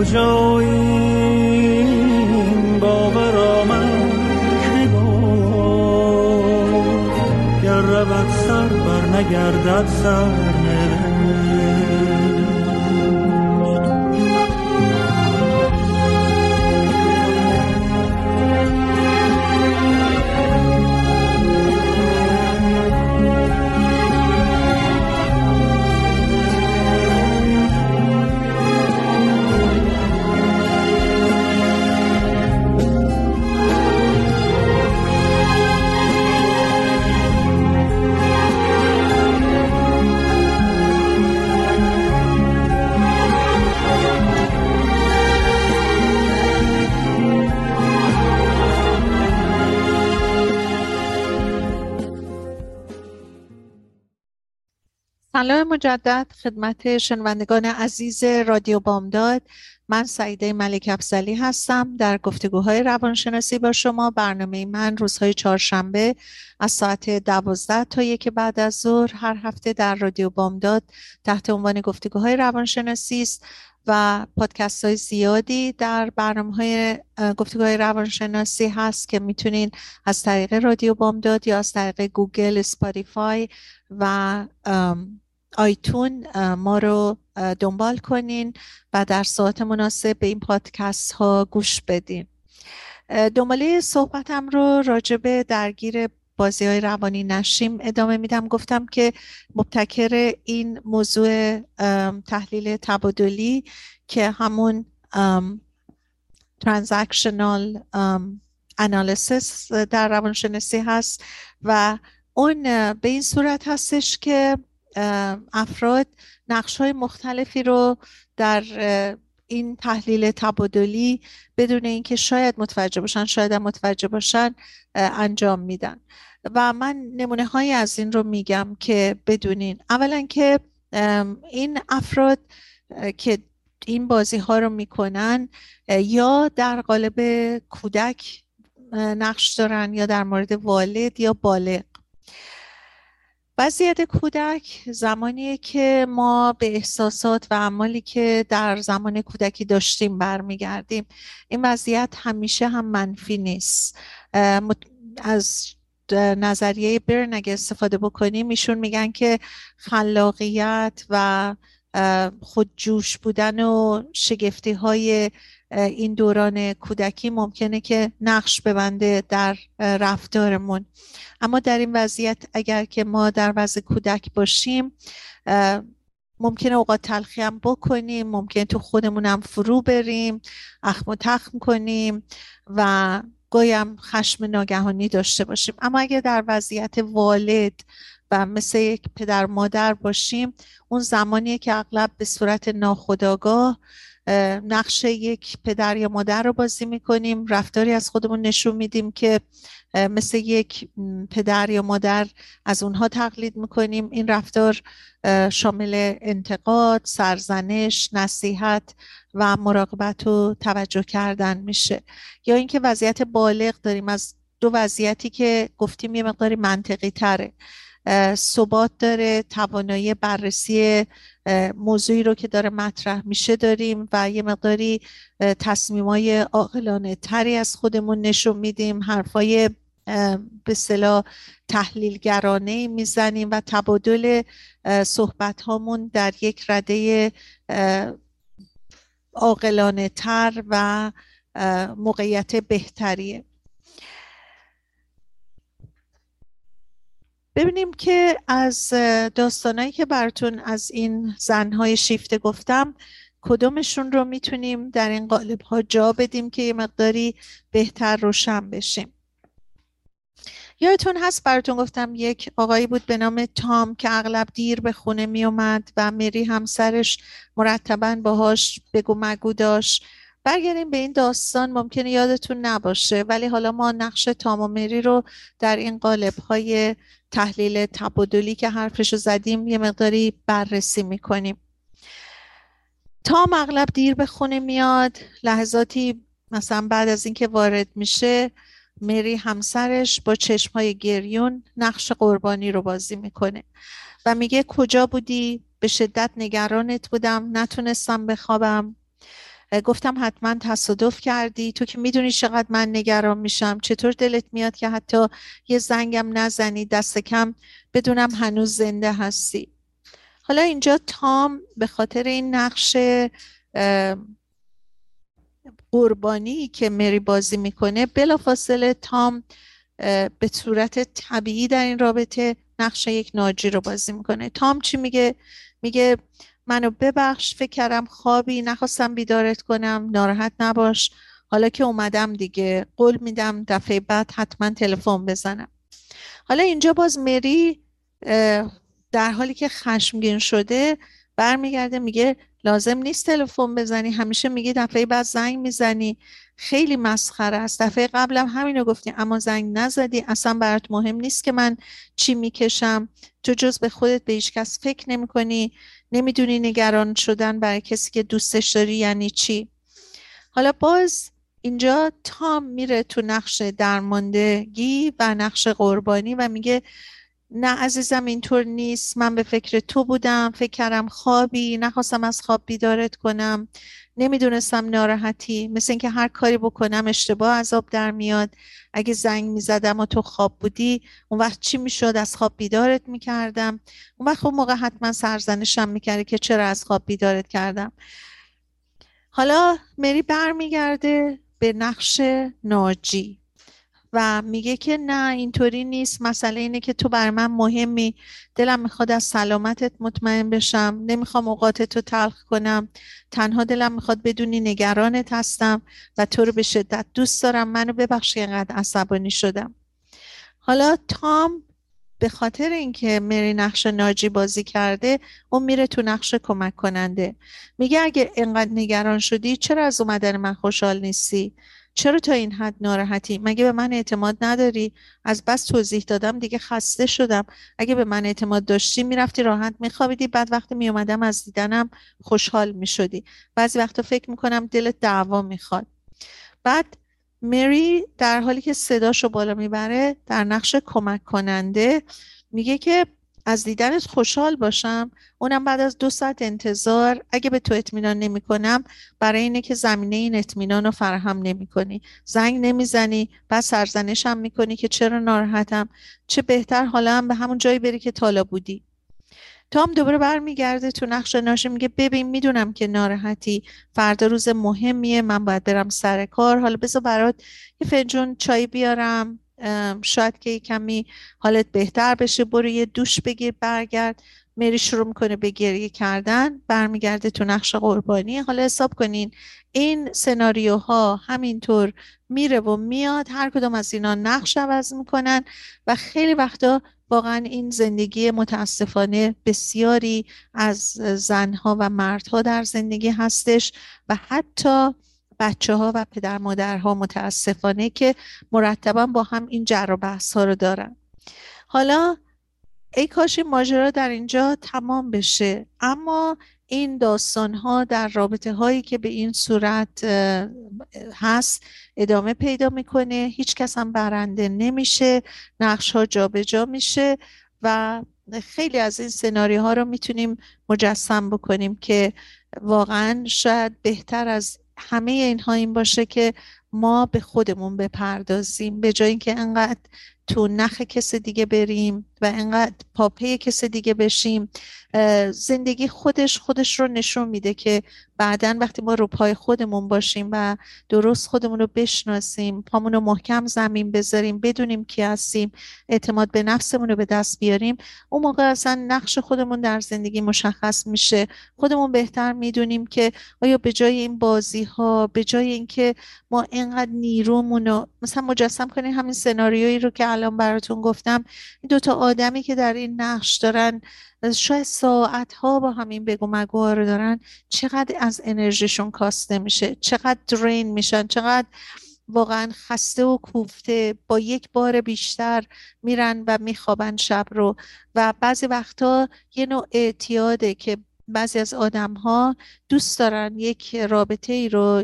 کجایی باور آمد که گر رود سر بر نگردد سر. سلام مجدد خدمت شنوندگان عزیز رادیو بامداد. من سعیده ملک افزلی هستم. در گفتگوهای روانشناسی با شما برنامه من روزهای چهارشنبه از ساعت دوازده تا یک بعد از ظهر هر هفته در رادیو بامداد تحت عنوان گفتگوهای روانشناسی است و پادکست های زیادی در برنامه های گفتگوهای روانشناسی هست که می‌تونین از طریق رادیو بامداد یا از طریق گوگل، Spotify و آیتون ما رو دنبال کنین و در ساعت مناسب به این پادکست ها گوش بدین. دنباله صحبتم رو راجب درگیر بازی های روانی نشیم ادامه میدم. گفتم که مبتکر این موضوع تحلیل تبادلی که همون ترانزکشنال انالیسیس در روانشناسی هست و اون به این صورت هستش که افراد نقش های مختلفی رو در این تحلیل تبادلی بدون اینکه شاید متوجه باشن شاید متوجه باشن انجام میدن. و من نمونه هایی از این رو میگم که بدونین. اولا که این افراد که این بازی ها رو می‌کنن یا در قالب کودک نقش دارن یا در مورد والد یا بالغ. وضعیت کودک زمانیه که ما به احساسات و اعمالی که در زمان کودکی داشتیم برمیگردیم این وضعیت همیشه هم منفی نیست. از نظریه برن اگه استفاده بکنیم ایشون میگن که خلاقیت و خودجوش بودن و شگفتی های این دوران کودکی ممکنه که نقش ببنده در رفتارمون. اما در این وضعیت اگر که ما در وضع کودک باشیم ممکنه اوقات تلخی هم بکنیم ممکن تو خودمون هم فرو بریم اخم و تخم کنیم و گایم خشم ناگهانی داشته باشیم. اما اگر در وضعیت والد و مثل یک پدر مادر باشیم اون زمانیه که اغلب به صورت ناخودآگاه نقش یک پدر یا مادر رو بازی می‌کنیم. رفتاری از خودمون نشون میدیم که مثل یک پدر یا مادر از اونها تقلید می‌کنیم. این رفتار شامل انتقاد، سرزنش، نصیحت و مراقبت و توجه کردن میشه. یا اینکه وضعیت بالغ داریم. از دو وضعیتی که گفتیم یه مقداری منطقی تره. ثبات داره توانایی بررسی موضوعی رو که داره مطرح میشه داریم و یه مقداری تصمیمای عاقلانه تری از خودمون نشون میدیم حرفای به صلاح تحلیلگرانه می‌زنیم و تبادل صحبت هامون در یک رده عاقلانه تر و موقعیت بهتریه. ببینیم که از داستانهایی که براتون از این زنهای شیفته گفتم کدومشون رو می‌تونیم در این قالب ها جا بدیم که یه مقداری بهتر روشن بشیم. یادتون هست براتون گفتم یک آقایی بود به نام تام که اغلب دیر به خونه می اومد و مری همسرش مرتبا باهاش بگو مگو داشت. برگردیم به این داستان ممکنه یادتون نباشه ولی حالا ما نقش تام و مری رو در این قالب های تحلیل تبادلی که حرفشو زدیم یه مقداری بررسی می‌کنیم تام اغلب دیر به خونه میاد لحظاتی مثلا بعد از اینکه وارد میشه مری همسرش با چشم های گریون نقش قربانی رو بازی می‌کنه و میگه کجا بودی؟ به شدت نگرانت بودم نتونستم بخوابم گفتم حتما تصادف کردی. تو که می‌دونی چقدر من نگران میشم. چطور دلت میاد که حتی یه زنگم نزنی دست کم بدونم هنوز زنده هستی. حالا اینجا تام به خاطر این نقش قربانی که مری بازی می‌کنه بلافاصله تام به صورت طبیعی در این رابطه نقش یک ناجی رو بازی می‌کنه. تام چی میگه؟ میگه منو ببخش فکر کردم خوابی نخواستم بیدارت کنم ناراحت نباش. حالا که اومدم دیگه قول میدم دفعه بعد حتما تلفن بزنم. حالا اینجا باز مری در حالی که خشمگین شده برمیگرده میگه لازم نیست تلفن بزنی. همیشه میگی دفعه بعد زنگ می‌زنی. خیلی مسخره است. دفعه قبلم همینو گفتی. اما زنگ نزدی. اصلا برات مهم نیست که من چی می‌کشم. تو جز به خودت به هیچ کس فکر نمی کنی نمی‌دونی نگران شدن برای کسی که دوستش داری یعنی چی. حالا باز اینجا تام میره تو نقش درماندگی و نقش قربانی و میگه نه عزیزم اینطور نیست. من به فکر تو بودم. فکر کردم خوابی. نخواستم از خواب بیدارت کنم. نمی‌دونستم ناراحتی. مثل اینکه هر کاری بکنم اشتباه عذاب در میاد. اگه زنگ می‌زدم و تو خواب بودی اون وقت چی می‌شد؟ از خواب بیدارت می‌کردم. اون وقت خب موقع حتما سرزنشم می‌کردی که چرا از خواب بیدارت کردم. حالا مری برمیگرده به نقش ناجی. و میگه که نه اینطوری نیست. مسئله اینه که تو بر من مهمی. دلم می‌خواد از سلامتت مطمئن بشم. نمی‌خوام اوقاتت رو تلخ کنم. تنها دلم می‌خواد بدونی نگرانت هستم و تو رو به شدت دوست دارم. منو ببخشی اینقدر عصبانی شدم. حالا تام به خاطر اینکه مری نقش ناجی بازی کرده اون میره تو نقش کمک کننده. میگه اگه اینقدر نگران شدی چرا از اومدن من خوشحال نیستی؟ چرا تا این حد ناراحتی؟ مگه به من اعتماد نداری؟ از بس توضیح دادم دیگه خسته شدم. اگه به من اعتماد داشتی می‌رفتی راحت میخوابیدی. بعد وقتی میومدم از دیدنم خوشحال می‌شدی. بعضی وقتا فکر می‌کنم دلت دعوا می‌خواد. بعد مری در حالی که صداشو بالا می‌بره در نقش کمک کننده میگه که از دیدنت خوشحال باشم. اونم بعد از دو ساعت انتظار اگه به تو اطمینان نمی کنم برای اینه که زمینه این اطمینان رو فراهم نمی کنی. زنگ نمی‌زنی بعد سرزنشم می‌کنی که چرا ناراحتم؟ چه بهتر حالا هم به همون جایی بری که تالا بودی. تام دوباره برمیگرده تو نقش ناشه میگه ببین می‌دونم که ناراحتی فردا روز مهمیه من باید برم سر کار. حالا بذار برات یه فنجون چای بیارم. شاید که کمی حالت بهتر بشه. برو یه دوش بگیر برگرد. مری شروع می‌کنه به گریه کردن. برمیگرده تو نقش قربانی. حالا حساب کنین این سناریوها همینطور میره و میاد. هر کدوم از اینا نقش عوض می‌کنن و خیلی وقتا واقعا این زندگی متاسفانه بسیاری از زنها و مردها در زندگی هستش و حتی بچه ها و پدر مادرها متاسفانه که مرتبا با هم این جر و بحث ها رو دارن. حالا ای کاش این ماجرا در اینجا تمام بشه. اما این داستان ها در رابطه هایی که به این صورت هست ادامه پیدا می‌کنه. هیچ کس هم برنده نمیشه. نقش ها جابجا میشه و خیلی از این سناریوها ها رو می‌تونیم مجسم بکنیم که واقعا شاید بهتر از همه اینها این باشه که ما به خودمون بپردازیم به جای اینکه انقدر تو نخ کس دیگه بریم و انقدر پاپه کس دیگه بشیم زندگی خودش خودش رو نشون میده که بعدا وقتی ما رو پای خودمون باشیم و درست خودمون رو بشناسیم پامون رو محکم زمین بذاریم بدونیم کی هستیم اعتماد به نفسمون رو به دست بیاریم اون موقع اصلا نقش خودمون در زندگی مشخص میشه. خودمون بهتر می‌دونیم که آیا به جای این بازی ها به جای اینکه ما اینقدر نیرومون رو مثلا مجسم کنیم همین سناریویی رو که الان براتون گفتم این دوتا آدمی که در این نقش دارن شاید ساعت ها با همین بگو مگوها رو دارن چقدر از انرژیشون کاسته میشه چقدر درین میشن چقدر واقعا خسته و کوفته با یک بار بیشتر میرن و میخوابن شب رو. و بعضی وقتا یه نوع اعتیاده که بعضی از آدم ها دوست دارن یک رابطه ای رو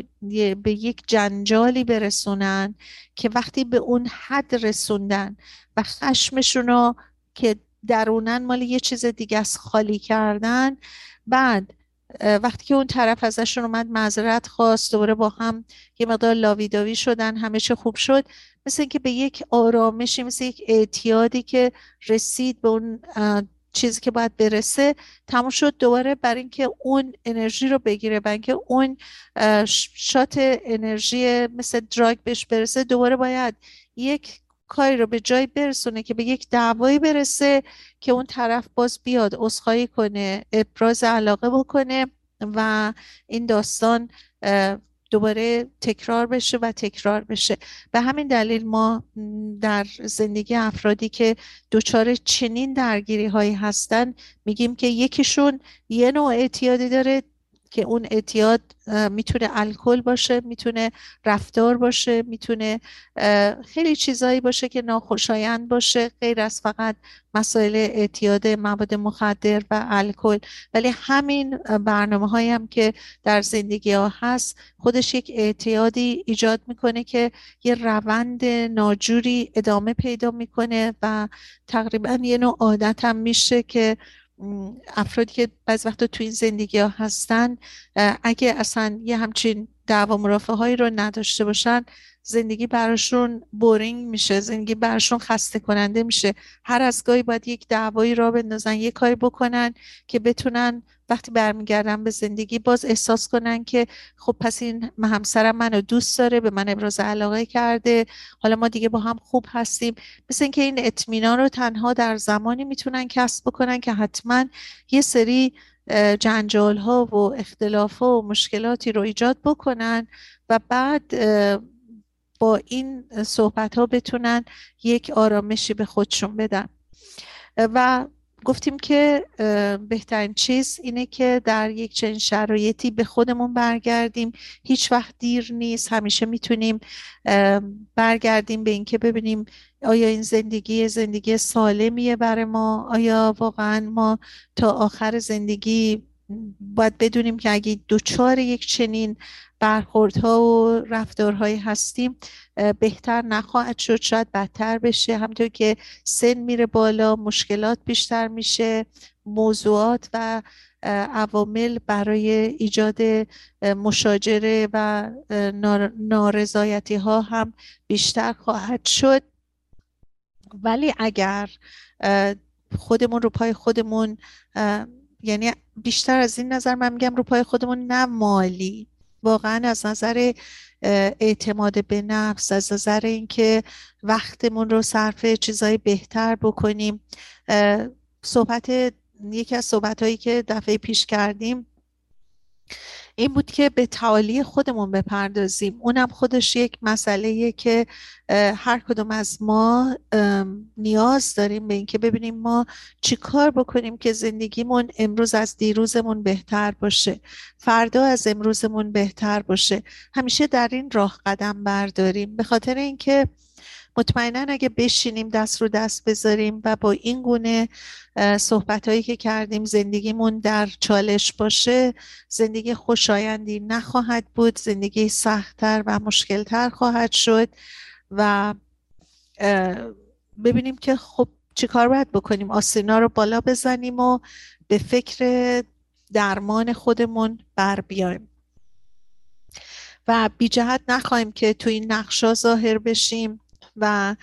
به یک جنجالی برسونن که وقتی به اون حد رسوندن و خشمشون رو که درونن مال یه چیز دیگه از خالی کردن. بعد وقتی که اون طرف ازشون اومد معذرت خواست دوباره با هم یه مقدار لاویداوی شدن همه چه خوب شد. مثل اینکه به یک آرامشی مثل یک اعتیادی که رسید به اون چیزی که باید برسه تموم شد. دوباره برای اینکه اون انرژی رو بگیره برای اینکه اون شات انرژی مثل دراگ بهش برسه دوباره باید یک کاری رو به جای برسونه که به یک دعوایی برسه که اون طرف باز بیاد عذرخواهی کنه ابراز علاقه بکنه و این داستان دوباره تکرار بشه و تکرار بشه. به همین دلیل ما در زندگی افرادی که دچار چنین درگیری هایی هستن میگیم که یکیشون یه نوع اعتیادی داره که اون اعتیاد می‌تونه الکل باشه می‌تونه رفتار باشه می‌تونه خیلی چیزایی باشه که ناخوشایند باشه غیر از فقط مسائل اعتیاد مواد مخدر و الکل. ولی همین برنامه هایی هم که در زندگی ها هست خودش یک اعتیادی ایجاد می‌کنه که یه روند ناجوری ادامه پیدا می‌کنه و تقریبا یه نوع عادت هم میشه که افرادی که بعض وقتا تو این زندگی ها هستن اگه اصلا یه همچین دعوا مرافعه هایی رو نداشته باشن زندگی براشون بورینگ میشه زندگی براشون خسته کننده میشه. هر از گاهی باید یک دعوایی را بندازن یه کاری بکنن که بتونن وقتی برمیگردن به زندگی باز احساس کنن که خب پس این همسرم منو دوست داره به من ابراز علاقه کرده حالا ما دیگه با هم خوب هستیم. مثل اینکه این اطمینان رو تنها در زمانی می‌تونن کسب بکنن که حتما یه سری جنجال ها و اختلاف ها و مشکلاتی رو ایجاد بکنن و بعد با این صحبت ها بتونن یک آرامشی به خودشون بدن. و گفتیم که بهترین چیز اینه که در یک چنین شرایطی به خودمون برگردیم. هیچ وقت دیر نیست. همیشه می‌تونیم برگردیم به اینکه ببینیم آیا این زندگی زندگی سالمیه برای ما؟ آیا واقعا ما تا آخر زندگی باید بدونیم که اگه دوچار یک چنین برخوردها و رفتارهایی هستیم بهتر نخواهد شد شاید بدتر بشه. همطور که سن میره بالا مشکلات بیشتر میشه موضوعات و عوامل برای ایجاد مشاجره و نارضایتی ها هم بیشتر خواهد شد. ولی اگر خودمون رو پای خودمون یعنی بیشتر از این نظر من میگم رو پای خودمون نه مالی. واقعا از نظر اعتماد به نفس از نظر اینکه وقتمون رو صرف چیزای بهتر بکنیم. صحبت یکی از صحبت هایی که دفعه پیش کردیم این بود که به تعالی خودمون بپردازیم. اونم خودش یک مسئله که هر کدوم از ما نیاز داریم به اینکه ببینیم ما چی کار بکنیم که زندگیمون امروز از دیروزمون بهتر باشه. فردا از امروزمون بهتر باشه. همیشه در این راه قدم برداریم. به خاطر اینکه مطمئنا اگه بشینیم دست رو دست بذاریم و با این گونه صحبت هایی که کردیم زندگیمون در چالش باشه زندگی خوشایندی نخواهد بود زندگی سختتر و مشکلتر خواهد شد و ببینیم که خب چیکار باید بکنیم. آسینا رو بالا بزنیم و به فکر درمان خودمون بر بیایم. و بی جهت نخواهیم که تو این نقشا ظاهر بشیم. و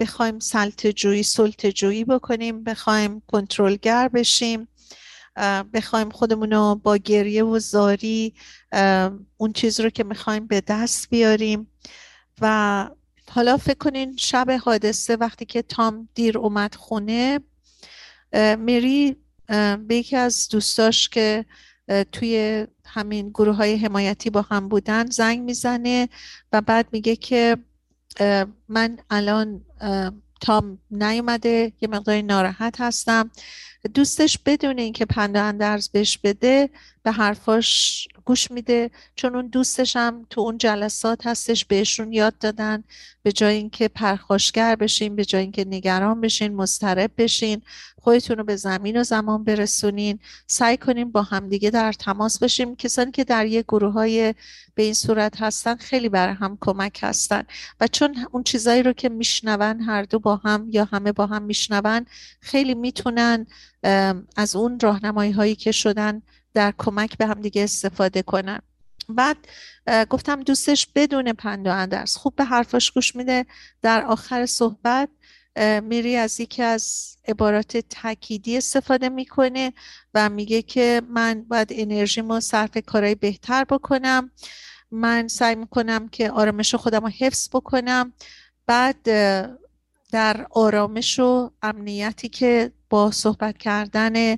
بخوایم سلطجویی سلطجویی بکنیم بخوایم کنترلگر بشیم بخوایم خودمون رو با گریه و زاری اون چیز رو که می‌خوایم به دست بیاریم. و حالا فکر کنین شب حادثه وقتی که تام دیر اومد خونه میری به یکی از دوستاش که توی همین گروه های حمایتی با هم بودن زنگ می‌زنه و بعد میگه که من الان تام نیومده یه مقداری ناراحت هستم. دوستش بدون اینکه پنده اندرز بهش بده به حرفاش گوش میده. چون اون دوستش هم تو اون جلسات هستش بهشون یاد دادن. به جای اینکه پرخاشگر بشین به جای اینکه نگران بشین مضطرب بشین خودتون رو به زمین و زمان برسونین. سعی کنیم با همدیگه در تماس بشیم کسانی که در یه گروه های به این صورت هستن خیلی برای هم کمک هستن. و چون اون چیزایی رو که میشنون هر دو با هم یا همه با هم میشنون خیلی می‌تونن از اون راهنمایی هایی که شدن در کمک به هم دیگه استفاده کنن. بعد گفتم دوستش بدون پند و اندرس خوب به حرفاش گوش میده. در آخر صحبت میری از یکی از عبارات تاکیدی استفاده می‌کنه و میگه که من باید انرژیمو صرف کارهای بهتر بکنم. من سعی می‌کنم که آرامش خودم رو حفظ بکنم. بعد در آرامش و امنیتی که با صحبت کردن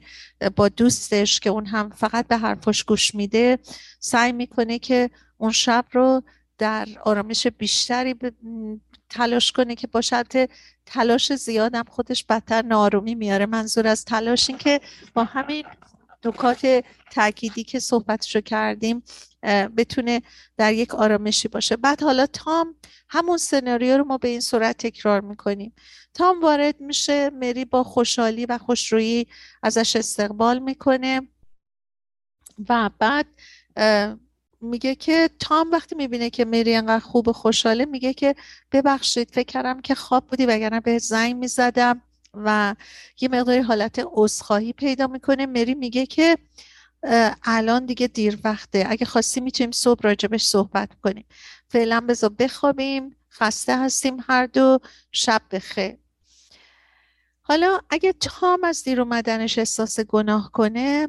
با دوستش که اون هم فقط به حرفش گوش میده سعی می‌کنه که اون شب رو در آرامش بیشتری تلاش کنه که با شرط تلاش زیادم خودش بدتر نارومی میاره. منظور از تلاش این که با همین نکات تأکیدی که صحبتشو کردیم بتونه در یک آرامشی باشه. بعد حالا تام همون سناریو رو ما به این صورت تکرار می‌کنیم. تام وارد میشه مری با خوشحالی و خوشرویی ازش استقبال می‌کنه و بعد میگه که تام وقتی می‌بینه که مری انقدر خوب و خوشحاله میگه که ببخشید فکر کردم که خواب بودی وگرنه به زنگ می‌زدم و یه مقداری حالت عذرخواهی پیدا می‌کنه. مری میگه که الان دیگه دیر وقته. اگه خواستی می‌تونیم صبح راجبش صحبت کنیم. فعلا بذار بخوابیم. خسته هستیم هر دو. شب بخیر. حالا اگه تام از دیر اومدنش احساس گناه کنه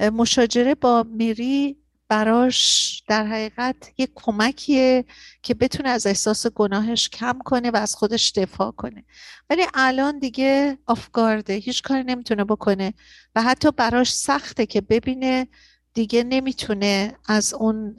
مشاجره با میری براش در حقیقت یک کمکیه که بتونه از احساس گناهش کم کنه و از خودش دفاع کنه. ولی الان دیگه آفگارده هیچ کاری نمی‌تونه بکنه و حتی براش سخته که ببینه دیگه نمی‌تونه از اون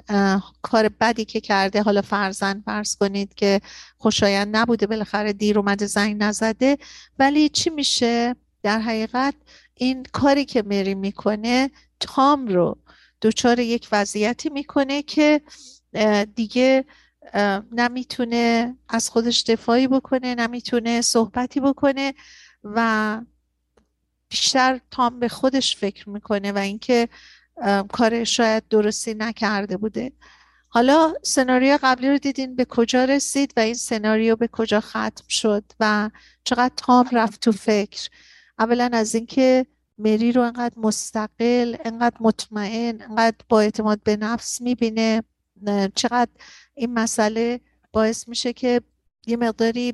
کار بدی که کرده حالا فرزن فرض کنید که خوشایند نبوده بالاخره دیر اومده زنگ نزده ولی چی میشه؟ در حقیقت این کاری که مری می‌کنه تام رو دچار یک وضعیتی می‌کنه که دیگه نمی‌تونه از خودش دفاعی بکنه نمی‌تونه صحبتی بکنه و بیشتر تام به خودش فکر می‌کنه و اینکه کار شاید درستی نکرده بوده. حالا سناریو قبلی رو دیدین به کجا رسید و این سناریو به کجا ختم شد و چقدر تام رفت تو فکر؟ اولا از اینکه مری رو انقدر مستقل انقدر مطمئن انقدر با اعتماد به نفس می‌بینه. چقدر این مسئله باعث میشه که یه مقداری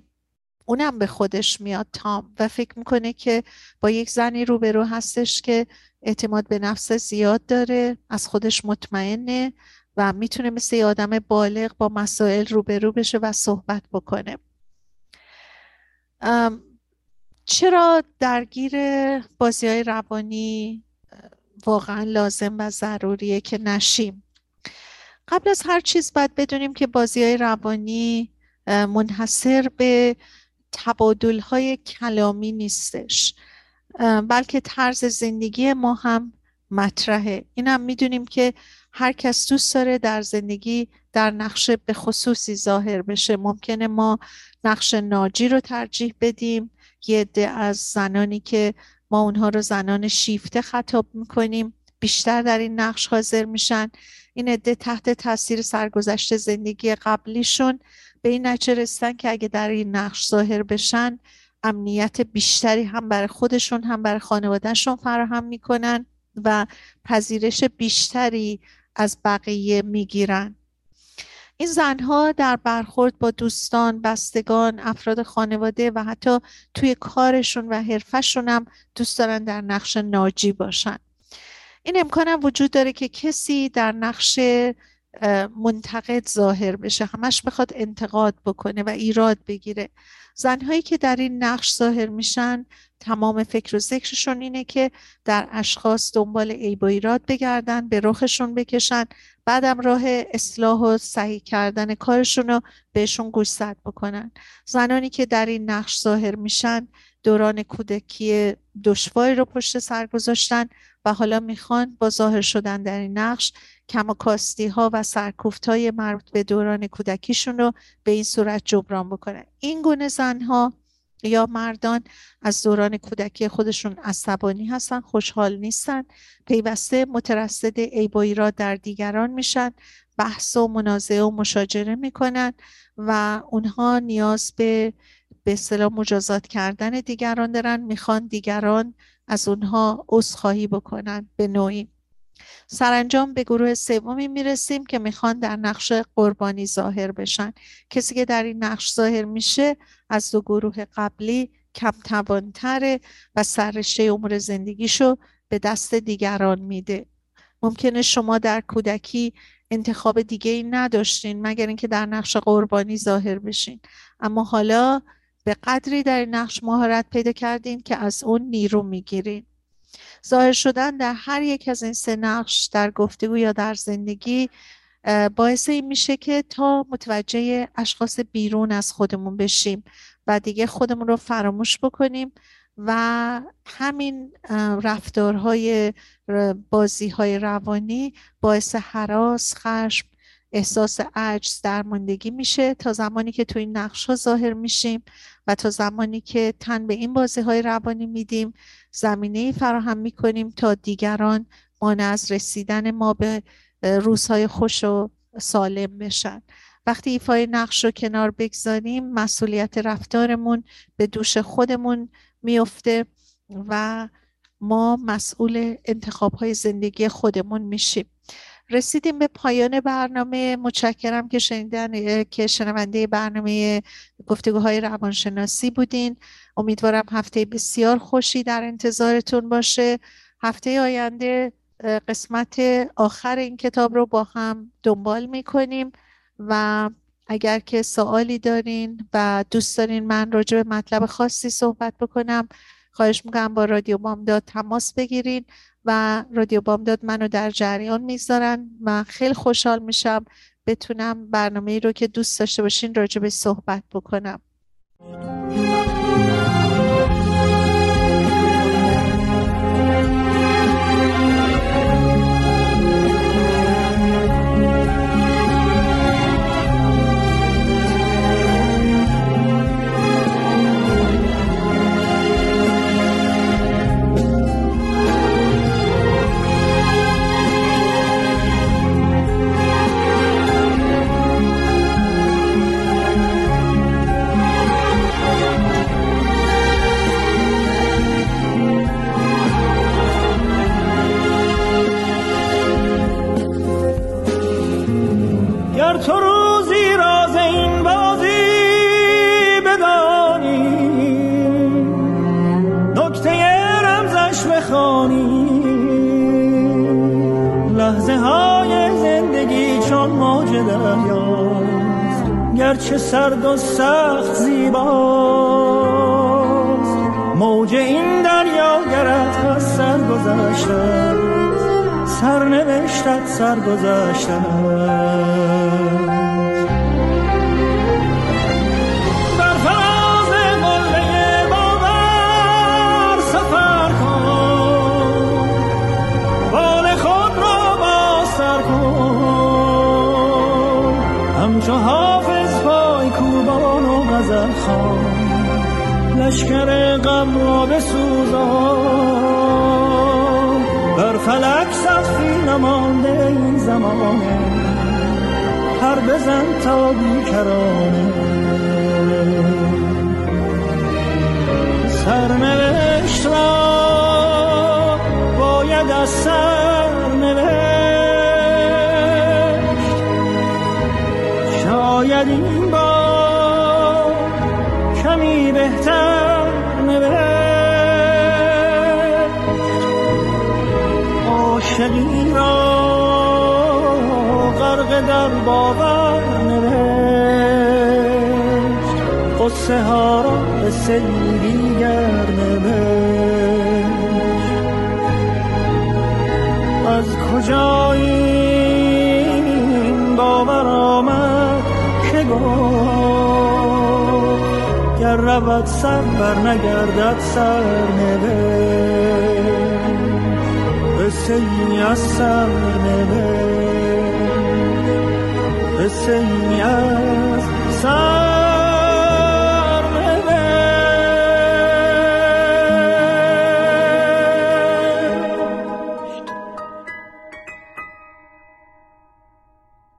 اونم به خودش میاد تام و فکر می‌کنه که با یک زنی روبرو هستش که اعتماد به نفس زیاد داره از خودش مطمئنه و می‌تونه مثل یه آدم بالغ با مسائل روبرو بشه و صحبت بکنه. چرا درگیر بازی های روانی واقعا لازم و ضروریه که نشیم؟ قبل از هر چیز باید بدونیم که بازی های روانی منحصر به تبادل های کلامی نیستش بلکه طرز زندگی ما هم مطرحه. این هم می‌دونیم که هر کس دوست داره در زندگی در نقش به خصوصی ظاهر بشه. ممکنه ما نقش ناجی رو ترجیح بدیم یه عده از زنانی که ما اونها رو زنان شیفته خطاب می‌کنیم. بیشتر در این نقش حاضر میشن. این عده تحت تاثیر سرگذشت زندگی قبلیشون. به این نتیجه رسیدن که اگه در این نقش ظاهر بشن امنیت بیشتری هم برای خودشون هم برای خانوادهشون فراهم می‌کنن و پذیرش بیشتری از بقیه می‌گیرن. این زنها در برخورد با دوستان، بستگان، افراد خانواده و حتی توی کارشون و حرفشون هم دوست دارن در نقش ناجی باشن. این امکان هم وجود داره که کسی در نقش منتقد ظاهر بشه همش بخواد انتقاد بکنه و ایراد بگیره. زنهایی که در این نقش ظاهر میشن تمام فکر و ذکرشون اینه که در اشخاص دنبال عیب و ایراد بگردن به رخشون بکشن بعدم راه اصلاح و صحیح کردن کارشون رو بهشون گوشزد بکنن. زنانی که در این نقش ظاهر میشن دوران کودکی دشواری رو پشت سر گذاشتن و حالا می‌خوان با ظاهر شدن در این نقش کماکاستی ها و سرکوفت های مربوط به دوران کودکیشون رو به این صورت جبران بکنن. این گونه زنها یا مردان از دوران کودکی خودشون عصبانی هستن خوشحال نیستن پیوسته مترصد عیب را در دیگران میشن بحث و منازعه و مشاجره می‌کنن و اونها نیاز به به اصطلاح مجازات کردن دیگران دارن می‌خوان دیگران از اونها عذرخواهی بکنن به نوعی. سرانجام به گروه سومی می‌رسیم که می‌خوان در نقش قربانی ظاهر بشن. کسی که در این نقش ظاهر میشه از دو گروه قبلی کم توانتره و سررشته امور زندگیشو به دست دیگران میده. ممکنه شما در کودکی انتخاب دیگه ای نداشتین مگر اینکه در نقش قربانی ظاهر بشین. اما حالا به قدری در نقش مهارت پیدا کردین که از اون نیرو می‌گیرین. ظاهر شدن در هر یک از این سه نقش در گفتگو یا در زندگی باعث این میشه که تا متوجه اشخاص بیرون از خودمون بشیم و دیگه خودمون رو فراموش بکنیم و همین رفتارهای بازی های روانی باعث حراس، خشم، احساس عجز درماندگی میشه تا زمانی که تو این نقش ها ظاهر میشیم و تا زمانی که تن به این بازی های روانی میدیم. زمینه فراهم می‌کنیم تا دیگران مانع از رسیدن ما به روزهای خوش و سالم بشن. وقتی ایفای نقش رو کنار بگذاریم مسئولیت رفتارمون به دوش خودمون میفته و ما مسئول انتخاب های زندگی خودمون میشیم. رسیدیم به پایان برنامه. متشکرم که شنیدن که شنونده برنامه گفتگوهای روانشناسی بودین. امیدوارم هفته بسیار خوشی در انتظارتون باشه. هفته آینده قسمت آخر این کتاب رو با هم دنبال می‌کنیم و اگر که سوالی دارین و دوست دارین من راجع به مطلب خاصی صحبت بکنم خواهش می‌کنم با رادیو بامداد تماس بگیرین. و رادیو بامداد منو در جریان می‌ذارن. و خیلی خوشحال میشم بتونم برنامه ای رو که دوست داشته باشین راجع به صحبت بکنم. گرچه سرد و سخت زیباست. موج این دریا گرد از سر گذشته سرنوشتت سر گذشته زمانه. هر بزن تا بیکرانه. قصه ها را به دیگر از کجا این باور آمد که گفت گر رود سر بر نگردد سر نوشت قصه ای از سر نوشت قصه ای از سر